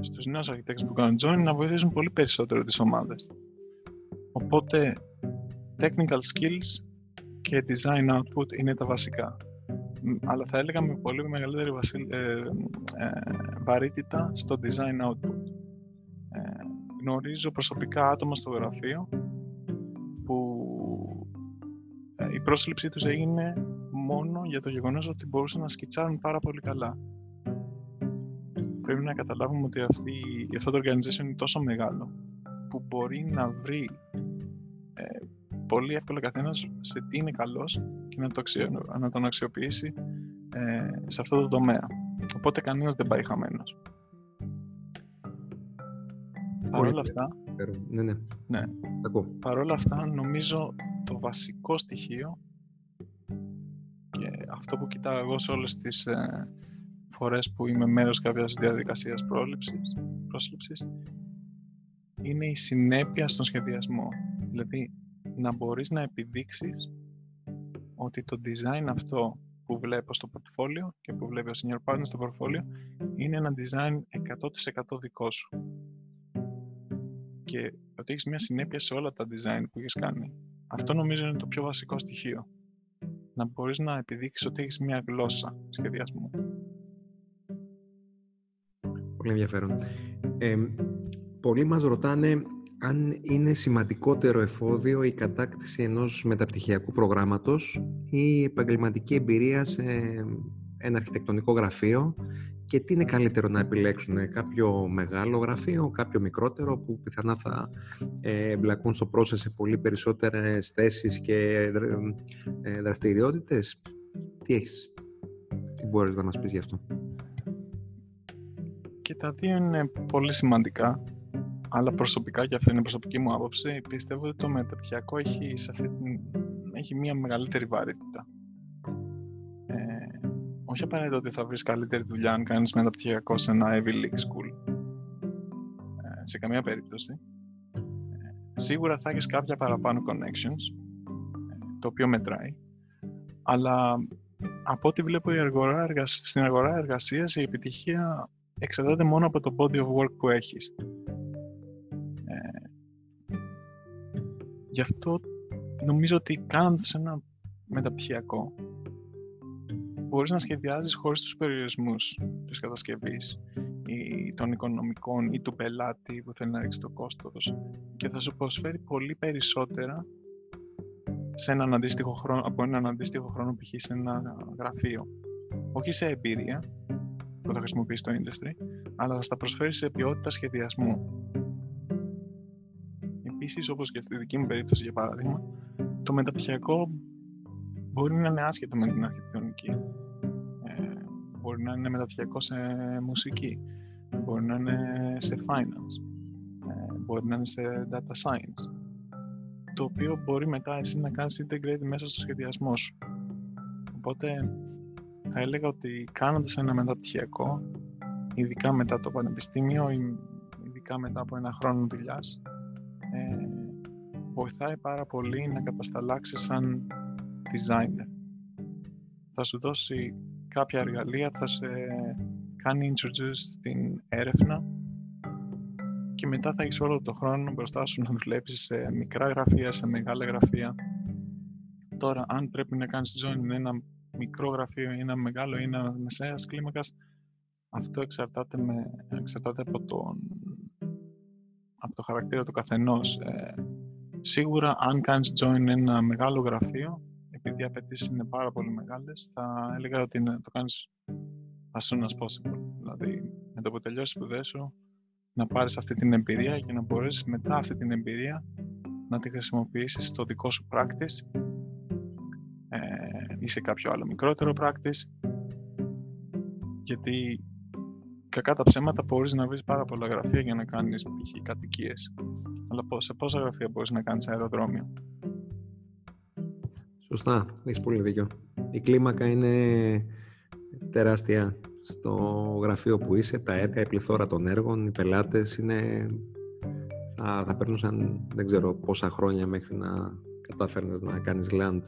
στους νέους αρχιτέκτες που κάνουν join να βοηθήσουν πολύ περισσότερο τις ομάδες. Οπότε, technical skills και design output είναι τα βασικά αλλά θα έλεγα με πολύ μεγαλύτερη ε, ε, βαρύτητα στο design output. Ε, γνωρίζω προσωπικά άτομα στο γραφείο που ε, η πρόσληψή τους έγινε μόνο για το γεγονός ότι μπορούσαν να σκιτσάρουν πάρα πολύ καλά. Πρέπει να καταλάβουμε ότι αυτή, αυτό το organization είναι τόσο μεγάλο που μπορεί να βρει πολύ εύκολα καθένας σε τι είναι καλός και να, το να τον αξιοποιήσει ε, σε αυτό το τομέα. Οπότε κανένας δεν πάει χαμένος. Παρ' όλα αυτά, ναι, ναι. ναι. Παρ' όλα αυτά, νομίζω το βασικό στοιχείο και αυτό που κοιτάω εγώ σε όλες τις ε, φορές που είμαι μέρος κάποιας διαδικασίας πρόληψης, πρόσληψης είναι η συνέπεια στον σχεδιασμό. Δηλαδή, να μπορείς να επιδείξεις ότι το design αυτό που βλέπω στο portfolio και που βλέπει ο senior partner στο portfolio είναι ένα design 100% δικό σου. Και ότι έχεις μια συνέπεια σε όλα τα design που έχεις κάνει. Αυτό νομίζω είναι το πιο βασικό στοιχείο. Να μπορείς να επιδείξεις ότι έχεις μια γλώσσα σχεδιασμού. Πολύ ενδιαφέρον. Ε, πολλοί μας ρωτάνε αν είναι σημαντικότερο εφόδιο η κατάκτηση ενός μεταπτυχιακού προγράμματος ή η επαγγελματική εμπειρία σε ένα αρχιτεκτονικό γραφείο και τι είναι καλύτερο να επιλέξουν κάποιο μεγάλο γραφείο, κάποιο μικρότερο που πιθανά θα ε, εμπλακούν στο πρόσθεση σε πολύ περισσότερες θέσεις και ε, δραστηριότητες; Τι έχεις, τι μπορείς να μας πεις γι' αυτό; Και τα δύο είναι πολύ σημαντικά αλλά προσωπικά, και αυτή είναι η προσωπική μου άποψη, πιστεύω ότι το μεταπτυχιακό έχει, σε αυτή την, έχει μια μεγαλύτερη βαρύτητα. Ε, όχι απαραίτητα ότι θα βρεις καλύτερη δουλειά αν κάνεις μεταπτυχιακό σε ένα Ivy League school. Ε, σε καμία περίπτωση. Ε, σίγουρα θα έχεις κάποια παραπάνω connections, ε, το οποίο μετράει. Αλλά από ό,τι βλέπω η αγορά, στην αγορά εργασίας η επιτυχία εξαρτάται μόνο από το body of work που έχεις. Γι' αυτό νομίζω ότι κάνοντας ένα μεταπτυχιακό μπορείς να σχεδιάζεις χωρίς τους περιορισμούς της κατασκευής ή των οικονομικών ή του πελάτη που θέλει να ρίξει το κόστος. Και θα σου προσφέρει πολύ περισσότερα σε έναν αντίστοιχο χρόνο, από έναν αντίστοιχο χρόνο που έχει σε ένα γραφείο. Όχι σε εμπειρία που θα χρησιμοποιήσει το industry, αλλά θα στα προσφέρει σε ποιότητα σχεδιασμού. Επίσης, όπως και στη δική μου περίπτωση για παράδειγμα, το μεταπτυχιακό μπορεί να είναι άσχετο με την αρχιτεκτονική. Ε, μπορεί να είναι μεταπτυχιακό σε μουσική, μπορεί να είναι σε finance, ε, μπορεί να είναι σε data science, το οποίο μπορεί μετά εσύ να κάνεις integrate μέσα στο σχεδιασμό σου. Οπότε θα έλεγα ότι κάνοντας ένα μεταπτυχιακό, ειδικά μετά το πανεπιστήμιο, ειδικά μετά από ένα χρόνο δουλειάς, ε, βοηθάει πάρα πολύ να κατασταλάξεις σαν designer. Θα σου δώσει κάποια εργαλεία, θα σε κάνει introduce στην έρευνα και μετά θα έχεις όλο το χρόνο μπροστά σου να δουλέψεις σε μικρά γραφεία, σε μεγάλα γραφεία. Τώρα, αν πρέπει να κάνεις join ένα μικρό γραφείο ή ένα μεγάλο ή ένα μεσαίας κλίμακας, αυτό εξαρτάται, με, εξαρτάται από, τον, από το χαρακτήρα του καθενός. Ε, σίγουρα, αν κάνεις join ένα μεγάλο γραφείο, επειδή οι απαιτήσεις είναι πάρα πολύ μεγάλες, θα έλεγα ότι το κάνεις as soon as possible. Δηλαδή, με το που τελειώσεις σπουδές σου, να πάρεις αυτή την εμπειρία και να μπορέσεις μετά αυτή την εμπειρία να τη χρησιμοποιήσεις στο δικό σου practice ε, ή σε κάποιο άλλο μικρότερο practice γιατί κακά τα ψέματα μπορείς να βρεις πάρα πολλά γραφεία για να κάνεις π.χ. κατοικίες αλλά σε πόσα γραφεία μπορείς να κάνεις αεροδρόμιο Σωστά, έχεις πολύ δίκιο. Η κλίμακα είναι τεράστια στο γραφείο που είσαι, τα έργα, η πληθώρα των έργων, οι πελάτες είναι... Θα, θα παίρνουν δεν ξέρω πόσα χρόνια μέχρι να κατάφερνες να κάνεις land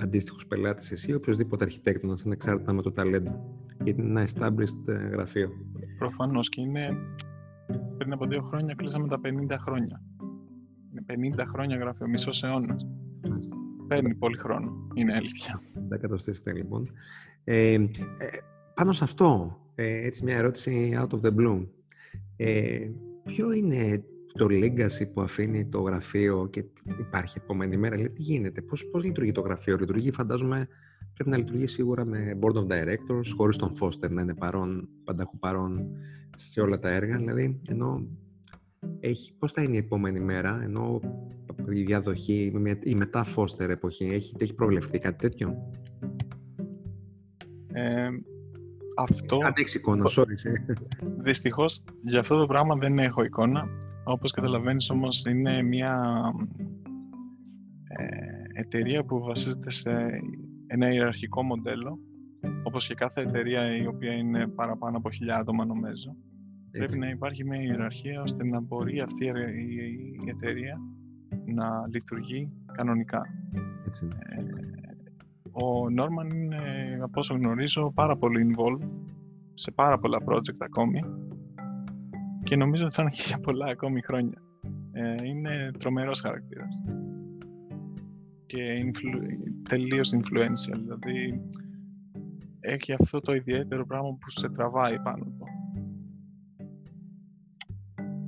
αντίστοιχους πελάτες εσύ ή οποιοδήποτε αρχιτέκτονας, ανεξάρτητα με το ταλέντο. Γιατί είναι ένα established ε, γραφείο. Προφανώς και είναι πριν από δύο χρόνια κλείσαμε τα 50 χρόνια. Είναι 50 χρόνια γραφείο, μισός αιώνας. Παίρνει πολύ χρόνο, είναι αλήθεια. Τα κατοστήσετε λοιπόν. Ε, ε, πάνω σε αυτό, ε, έτσι μια ερώτηση out of the blue. Ε, ποιο είναι το legacy που αφήνει το γραφείο και υπάρχει επόμενη μέρα, λέει τι γίνεται, πώς, πώς λειτουργεί το γραφείο, λειτουργεί φαντάζομαι πρέπει να λειτουργεί σίγουρα με board of directors, χωρίς τον Foster να είναι παρόν, πανταχού παρόν σε όλα τα έργα, δηλαδή ενώ έχει, πώς θα είναι η επόμενη μέρα, ενώ η διαδοχή, η μετά Foster εποχή, έχει, έχει προβλεφθεί κάτι τέτοιο; Ε, αυτό... Αν έχεις εικόνα, sorry. Δυστυχώς, για αυτό το πράγμα δεν έχω εικόνα. Όπως καταλαβαίνεις όμως, είναι μια ε, εταιρεία που βασίζεται σε ένα ιεραρχικό μοντέλο, όπως και κάθε εταιρεία η οποία είναι παραπάνω από χιλιά άτομα νομίζω. Πρέπει να υπάρχει μια ιεραρχία ώστε να μπορεί αυτή η εταιρεία να λειτουργεί κανονικά. Έτσι ε, ο Νόρμαν είναι, από όσο γνωρίζω, πάρα πολύ involved σε πάρα πολλά project ακόμη και νομίζω ότι θα είναι και για πολλά ακόμη χρόνια. Ε, είναι τρομερός χαρακτήρας και influ- τελείως influential, δηλαδή έχει αυτό το ιδιαίτερο πράγμα που σε τραβάει πάνω του.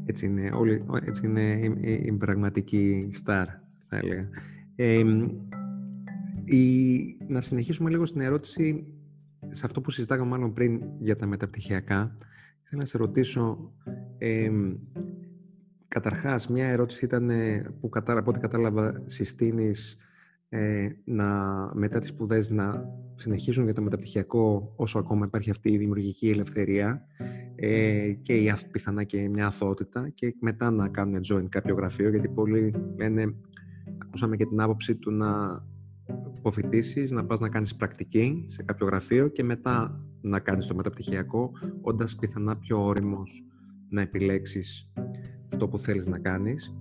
Έτσι είναι, όλοι, έτσι είναι η, η, η πραγματική star, θα έλεγα. Ε, η, να συνεχίσουμε λίγο στην ερώτηση, σε αυτό που συζητάγαμε μάλλον πριν για τα μεταπτυχιακά. Θέλω να σε ρωτήσω, ε, καταρχάς, μια ερώτηση ήταν που κατά, από ό,τι κατάλαβα συστήνεις ε, να, μετά τις σπουδές να συνεχίσουν για το μεταπτυχιακό όσο ακόμα υπάρχει αυτή η δημιουργική ελευθερία ε, και η, πιθανά και μια αθότητα και μετά να κάνουν join κάποιο γραφείο γιατί πολλοί λένε ακούσαμε και την άποψη του να αποφοιτήσεις, να πας να κάνεις πρακτική σε κάποιο γραφείο και μετά να κάνεις το μεταπτυχιακό, όντας πιθανά πιο όριμος να επιλέξεις αυτό που θέλεις να κάνεις.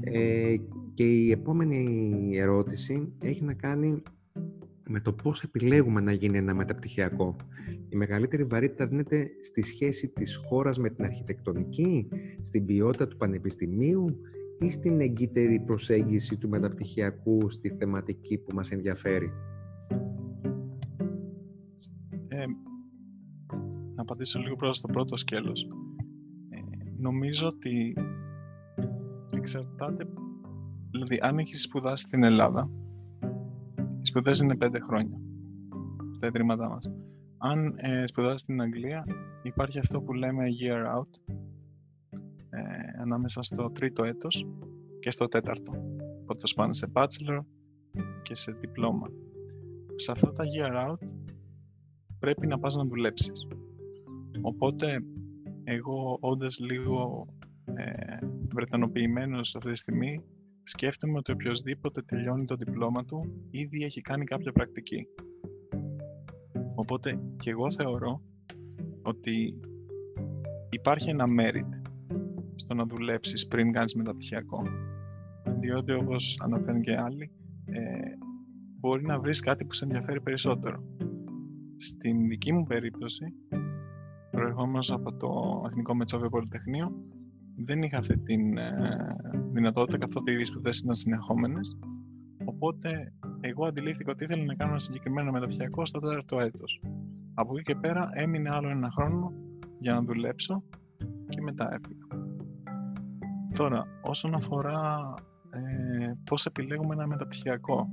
Ε, και η επόμενη ερώτηση έχει να κάνει με το πώς επιλέγουμε να γίνει ένα μεταπτυχιακό. Η μεγαλύτερη βαρύτητα δίνεται στη σχέση της χώρας με την αρχιτεκτονική, στην ποιότητα του πανεπιστημίου ή στην εγκύτερη προσέγγιση του μεταπτυχιακού στη θεματική που μας ενδιαφέρει. Ε, να απαντήσω λίγο πρώτα στο πρώτο σκέλος. Ε, νομίζω ότι εξαρτάται, δηλαδή αν έχεις σπουδάσει στην Ελλάδα, οι σπουδές είναι πέντε χρόνια στα ιδρύματά μας. Αν ε, σπουδάσεις στην Αγγλία, υπάρχει αυτό που λέμε year out, ε, ανάμεσα στο τρίτο έτος και στο τέταρτο. Οπότε το σπάνε σε bachelor και σε διπλώμα. Σε αυτά τα year out πρέπει να πας να δουλέψεις. Οπότε εγώ όντας λίγο ε, βρετανοποιημένος αυτή τη στιγμή σκέφτομαι ότι οποιοδήποτε τελειώνει το διπλώμα του ήδη έχει κάνει κάποια πρακτική. Οπότε και εγώ θεωρώ ότι υπάρχει ένα merit στο να δουλέψεις πριν κάνεις μεταπτυχιακό. Διότι όπως αναφέρουν και άλλοι, ε, μπορεί να βρεις κάτι που σε ενδιαφέρει περισσότερο. Στην δική μου περίπτωση, προερχόμενος από το Εθνικό Μετσόβιο Πολυτεχνείο, δεν είχα αυτή τη ε, δυνατότητα καθότι οι σπουδές ήταν συνεχόμενες. Οπότε εγώ αντιλήφθηκα ότι ήθελα να κάνω ένα συγκεκριμένο μεταπτυχιακό στο τέταρτο έτος. Από εκεί και πέρα έμεινε άλλο ένα χρόνο για να δουλέψω και μετά έφυγα. Τώρα, όσον αφορά ε, πώς επιλέγουμε ένα μεταπτυχιακό.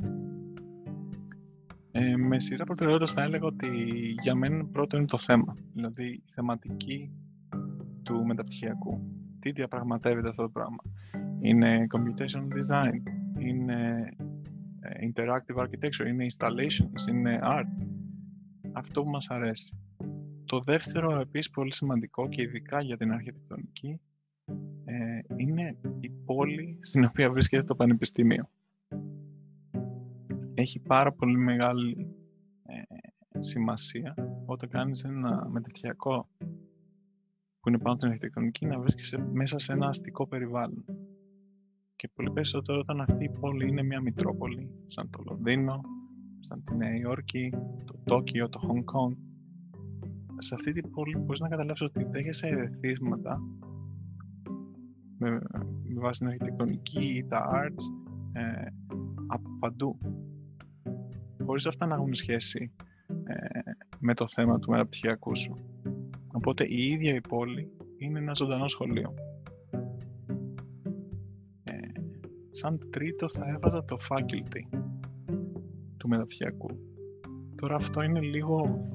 Ε, με σειρά προτεραιότητας θα έλεγα ότι για μένα πρώτο είναι το θέμα, δηλαδή η θεματική του μεταπτυχιακού. Τι διαπραγματεύεται αυτό το πράγμα. Είναι computation design, είναι ε, interactive architecture, είναι installations, είναι art. Αυτό που μας αρέσει. Το δεύτερο επίσης πολύ σημαντικό και ειδικά για την αρχιτεκτονική ε, είναι η πόλη στην οποία βρίσκεται το πανεπιστήμιο. Έχει πάρα πολύ μεγάλη ε, σημασία όταν κάνεις ένα μεταπτυχιακό που είναι πάνω στην αρχιτεκτονική να βρίσκεσαι μέσα σε ένα αστικό περιβάλλον. Και πολύ περισσότερο όταν αυτή η πόλη είναι μια μητρόπολη, σαν το Λονδίνο, σαν τη Νέα Υόρκη, το Τόκιο, το Χονγκ Κόνγκ. Σε αυτή την πόλη μπορείς να καταλάβεις ότι δέχεσαι ερεθίσματα με, με βάση την αρχιτεκτονική ή τα arts ε, από παντού. Χωρίς αυτά να έχουν σχέση ε, με το θέμα του μεταπτυχιακού σου. Οπότε η ίδια η πόλη είναι ένα ζωντανό σχολείο. Ε, σαν τρίτο θα έβαζα το faculty του μεταπτυχιακού. Τώρα αυτό είναι λίγο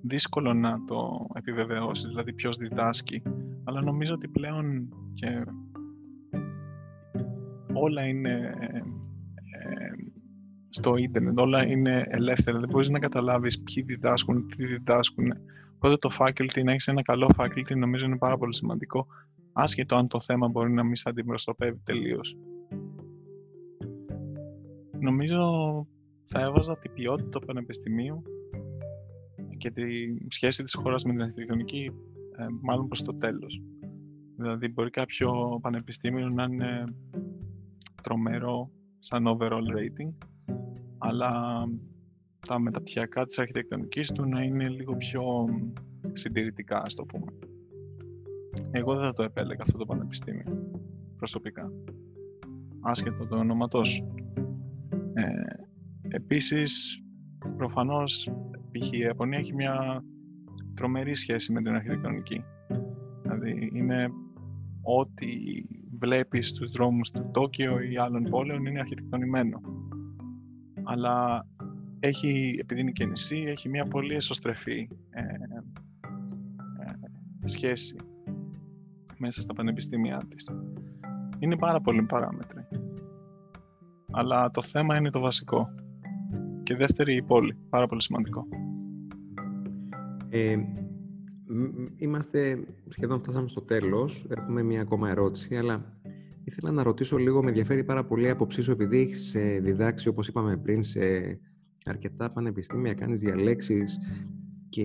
δύσκολο να το επιβεβαιώσεις, δηλαδή ποιος διδάσκει αλλά νομίζω ότι πλέον και όλα είναι ε, στο ίντερνετ, όλα είναι ελεύθερα, δεν μπορείς να καταλάβεις ποιοι διδάσκουν, τι διδάσκουν. Οπότε το faculty, να έχεις ένα καλό faculty, νομίζω είναι πάρα πολύ σημαντικό, άσχετο αν το θέμα μπορεί να μην σε αντιπροσωπεύει τελείως. Νομίζω θα έβαζα την ποιότητα του πανεπιστημίου και τη σχέση της χώρας με την αρχιτεκτονική ε, μάλλον προς το τέλος. Δηλαδή μπορεί κάποιο πανεπιστήμιο να είναι τρομερό σαν overall rating, αλλά τα μεταπτυχιακά της αρχιτεκτονικής του να είναι λίγο πιο συντηρητικά, ας το πούμε. Εγώ δεν θα το επέλεγα αυτό το πανεπιστήμιο, προσωπικά. Άσχετο το ονοματός. Ε, επίσης, προφανώς, π.χ. η Ιαπωνία έχει μια τρομερή σχέση με την αρχιτεκτονική. Δηλαδή είναι ό,τι βλέπεις στους δρόμους του Τόκιο ή άλλων πόλεων είναι αρχιτεκτονημένο. Αλλά έχει, επειδή είναι και νησί, έχει μια πολύ εσωστρεφή ε, ε, σχέση μέσα στα πανεπιστήμια της. Είναι πάρα πολλοί παράμετροι. Αλλά το θέμα είναι το βασικό. Και δεύτερη η πόλη. Πάρα πολύ σημαντικό. Ε, είμαστε, σχεδόν φτάσαμε στο τέλος, έχουμε μία ακόμα ερώτηση, αλλά ήθελα να ρωτήσω λίγο, με ενδιαφέρει πάρα πολύ άποψή σου, επειδή έχεις ε, διδάξει, όπως είπαμε πριν, σε αρκετά πανεπιστήμια, κάνεις διαλέξεις και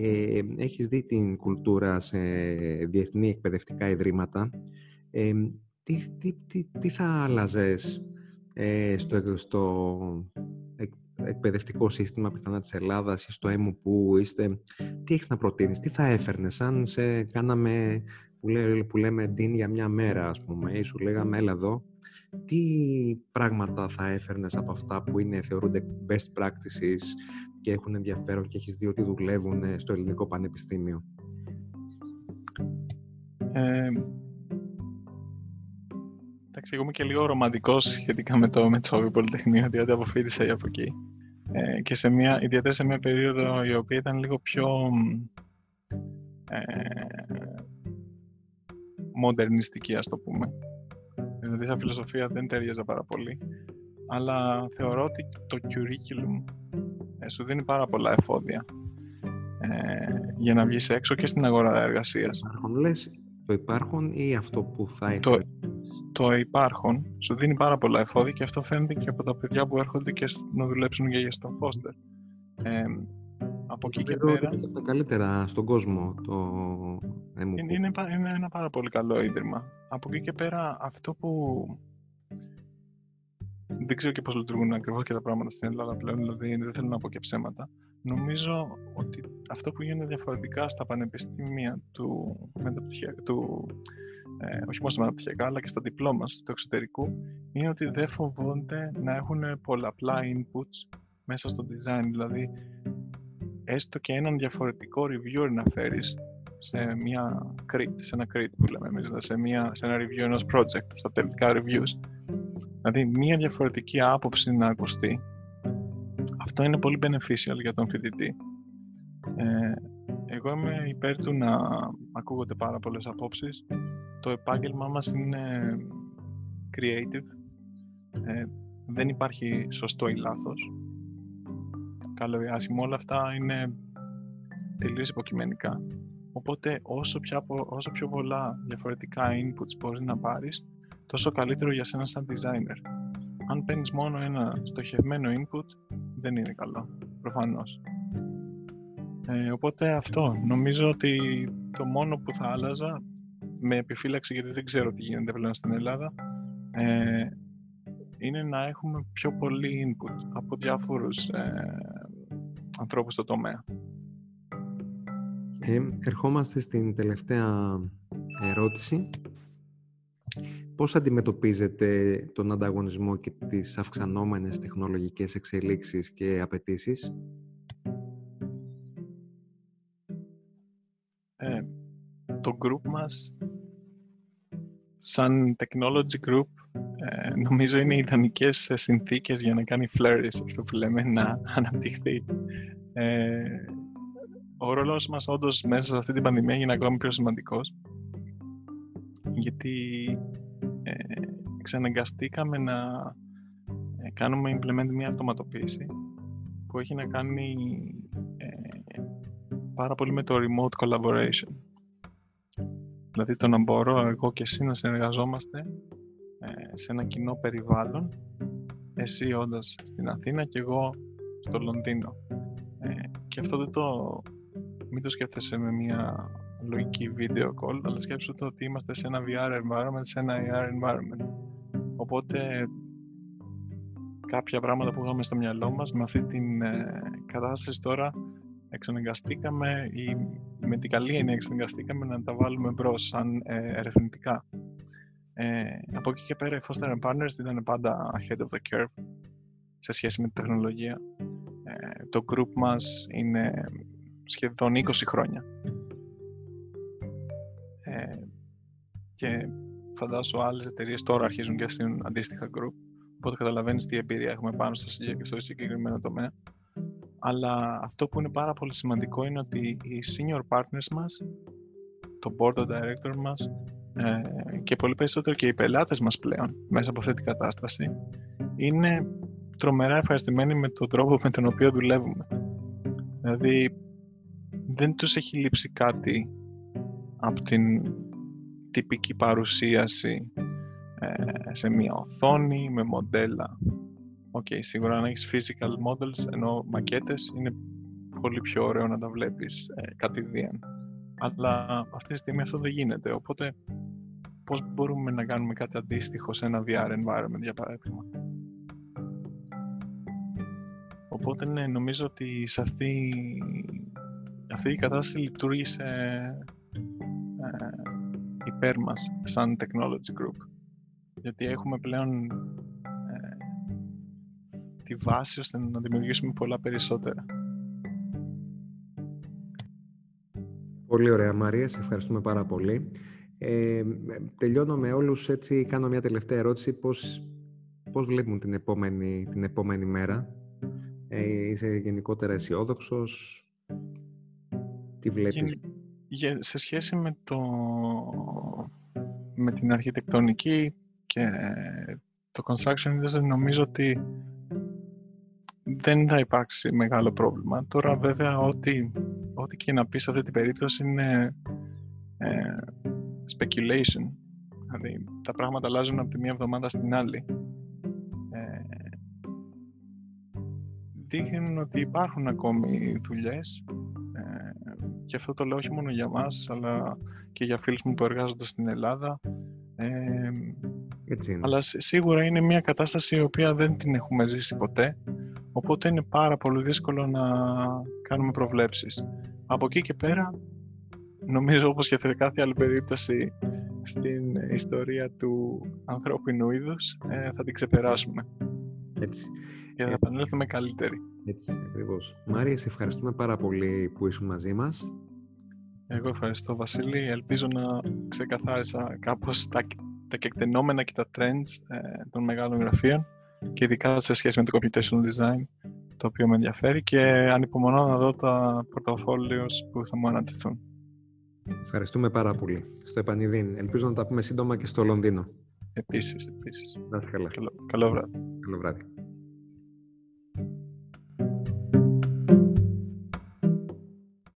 έχεις δει την κουλτούρα σε διεθνή εκπαιδευτικά ιδρύματα. Ε, τι, τι, τι, τι θα άλλαζες ε, στο, στο εκπαιδευτικό σύστημα πιθανά της Ελλάδας ή στο ΕΜΟ που είστε, τι έχεις να προτείνεις, τι θα έφερνες αν σε κάναμε που, λέ, που λέμε ντύν για μια μέρα ας πούμε ή σου λέγαμε έλα εδώ, τι πράγματα θα έφερνες από αυτά που είναι, θεωρούνται best practices και έχουν ενδιαφέρον και έχεις δει ότι δουλεύουν στο ελληνικό πανεπιστήμιο; Ε, εντάξει, εγώ είμαι και λίγο ρομαντικός σχετικά με το Μετσόβιο Πολυτεχνείο, διότι αποφύτησα από εκεί ε, και σε μια, ιδιαίτερα σε μια περίοδο η οποία ήταν λίγο πιο ε, μοντερνιστική, ας το πούμε. Δηλαδή, σαν φιλοσοφία δεν ταιριάζα πάρα πολύ. Αλλά θεωρώ ότι το curriculum ε, σου δίνει πάρα πολλά εφόδια ε, για να βγεις έξω και στην αγορά εργασίας. Λες, το υπάρχον ή αυτό που θα ήθελες; το υπάρχον σου δίνει πάρα πολλά εφόδια και αυτό φαίνεται και από τα παιδιά που έρχονται και να δουλέψουν για στον Foster. Ε, Από εκεί και πέρα... είναι από τα καλύτερα στον κόσμο το είναι, είναι, είναι ένα πάρα πολύ καλό ίδρυμα. Από εκεί και πέρα αυτό που δεν ξέρω και πώς λειτουργούν ακριβώς και τα πράγματα στην Ελλάδα πλέον, δηλαδή δεν θέλω να πω και ψέματα. Νομίζω ότι αυτό που γίνεται διαφορετικά στα πανεπιστήμια του, του ε, όχι μόνο στα μεταπτυχιακά, αλλά και στα διπλώμα του εξωτερικού, είναι ότι δεν φοβόνται να έχουν πολλαπλά inputs μέσα στο design. Δηλαδή, έστω και έναν διαφορετικό reviewer να φέρεις σε μια crit, σε ένα crit που λέμε εμείς, δηλαδή σε, μια, σε ένα review ενός project, στα τελικά reviews. Δηλαδή, μια διαφορετική άποψη να ακουστεί. Αυτό είναι πολύ beneficial για τον φοιτητή. Ε, εγώ είμαι υπέρ του να ακούγονται πάρα πολλές απόψεις. Το επάγγελμά μας είναι creative. Ε, δεν υπάρχει σωστό ή λάθος. Καλό ή άσχημο, όλα αυτά είναι τελείως υποκειμενικά. Οπότε όσο, πια, όσο πιο πολλά διαφορετικά inputs μπορείς να πάρεις, τόσο καλύτερο για σένα σαν designer. Αν παίρνεις μόνο ένα στοχευμένο input, δεν είναι καλό, προφανώς. Ε, οπότε αυτό, νομίζω ότι το μόνο που θα άλλαζα, με επιφύλαξη γιατί δεν ξέρω τι γίνεται πλέον στην Ελλάδα, ε, είναι να έχουμε πιο πολύ input από διάφορους ε, ανθρώπους στο τομέα. Ε, ερχόμαστε στην τελευταία ερώτηση. Πώς αντιμετωπίζετε τον ανταγωνισμό και τις αυξανόμενες τεχνολογικές εξελίξεις και απαιτήσεις; Ε, το group μας, σαν technology group, ε, νομίζω είναι ιδανικές συνθήκες για να κάνει flourish, αυτό που λέμε, να αναπτυχθεί. Ε, ο ρόλος μας όντως μέσα σε αυτή την πανδημία έγινε ακόμη πιο σημαντικός γιατί ε, εξαναγκαστήκαμε να ε, κάνουμε implement μια αυτοματοποίηση που έχει να κάνει ε, πάρα πολύ με το remote collaboration. Δηλαδή το να μπορώ εγώ και εσύ να συνεργαζόμαστε ε, σε ένα κοινό περιβάλλον εσύ όντας στην Αθήνα και εγώ στο Λονδίνο. Ε, και αυτό δεν το μην το σκέφτεσαι με μια λογική video call, αλλά σκέψου το ότι είμαστε σε ένα VR environment, σε ένα AR environment. Οπότε κάποια πράγματα που είχαμε στο μυαλό μας με αυτή την ε, κατάσταση τώρα εξαναγκαστήκαμε ή με την καλή έννοια εξαναγκαστήκαμε να τα βάλουμε μπρος σαν ε, ερευνητικά. Ε, από εκεί και πέρα η Foster Partners ήταν πάντα ahead of the curve σε σχέση με τη τεχνολογία. Ε, το group μας είναι σχεδόν 20 χρόνια. Ε, και φαντάσου άλλες εταιρείες τώρα αρχίζουν και στην αντίστοιχα group. Οπότε καταλαβαίνεις τι εμπειρία έχουμε πάνω στο συγκεκριμένο τομέα. Αλλά αυτό που είναι πάρα πολύ σημαντικό είναι ότι οι senior partners μας, το board of director μας ε, και πολύ περισσότερο και οι πελάτες μας πλέον μέσα από αυτή την κατάσταση είναι τρομερά ευχαριστημένοι με τον τρόπο με τον οποίο δουλεύουμε. Δηλαδή δεν τους έχει λείψει κάτι από την τυπική παρουσίαση ε, σε μια οθόνη με μοντέλα. Ok, okay, σίγουρα αν έχεις physical models εννοώ μακέτες είναι πολύ πιο ωραίο να τα βλέπεις ε, κατ' ιδίαν. Αλλά αυτή τη στιγμή αυτό δεν γίνεται, οπότε πώς μπορούμε να κάνουμε κάτι αντίστοιχο σε ένα VR environment για παράδειγμα. Οπότε ναι, νομίζω ότι σε αυτή αυτή η κατάσταση λειτουργήσε ε, υπέρ μας σαν technology group γιατί έχουμε πλέον ε, τη βάση ώστε να δημιουργήσουμε πολλά περισσότερα. Πολύ ωραία Μαρία, σε ευχαριστούμε πάρα πολύ. Ε, τελειώνω με όλους έτσι, κάνω μια τελευταία ερώτηση. Πώς, πώς βλέπουν την επόμενη, την επόμενη μέρα; Ε, είσαι γενικότερα αισιόδοξος, τι βλέπεις; σε σχέση με, το, με την αρχιτεκτονική και το construction industry νομίζω ότι δεν θα υπάρξει μεγάλο πρόβλημα. Τώρα βέβαια ό,τι, ό,τι και να πεις σε αυτή την περίπτωση είναι ε, speculation. Δηλαδή τα πράγματα αλλάζουν από τη μία εβδομάδα στην άλλη. Ε, δείχνουν ότι υπάρχουν ακόμη δουλειές ε, και αυτό το λέω όχι μόνο για μας αλλά και για φίλους μου που εργάζονται στην Ελλάδα ε, Έτσι είναι. αλλά σίγουρα είναι μια κατάσταση η οποία δεν την έχουμε ζήσει ποτέ οπότε είναι πάρα πολύ δύσκολο να κάνουμε προβλέψεις από εκεί και πέρα νομίζω όπως και σε κάθε άλλη περίπτωση στην ιστορία του ανθρώπινου είδους ε, θα την ξεπεράσουμε. Έτσι. Και θα ε, επανέλθουμε καλύτεροι. Έτσι, ακριβώς. Μάρια, σε ευχαριστούμε πάρα πολύ που ήσουν μαζί μας. Εγώ ευχαριστώ, Βασίλη. Ελπίζω να ξεκαθάρισα κάπως τα, τα κεκτενόμενα και τα trends ε, των μεγάλων γραφείων και ειδικά σε σχέση με το computational design, το οποίο με ενδιαφέρει και ανυπομονώ να δω τα πορτοφόλιος που θα μου ανατεθούν. Ευχαριστούμε πάρα πολύ. Στο επανειδήν. Ελπίζω να τα πούμε σύντομα και στο Λονδίνο. Επίσης, επίσης. Να είστε καλά. Καλό, καλό βράδυ. Καλό βράδυ.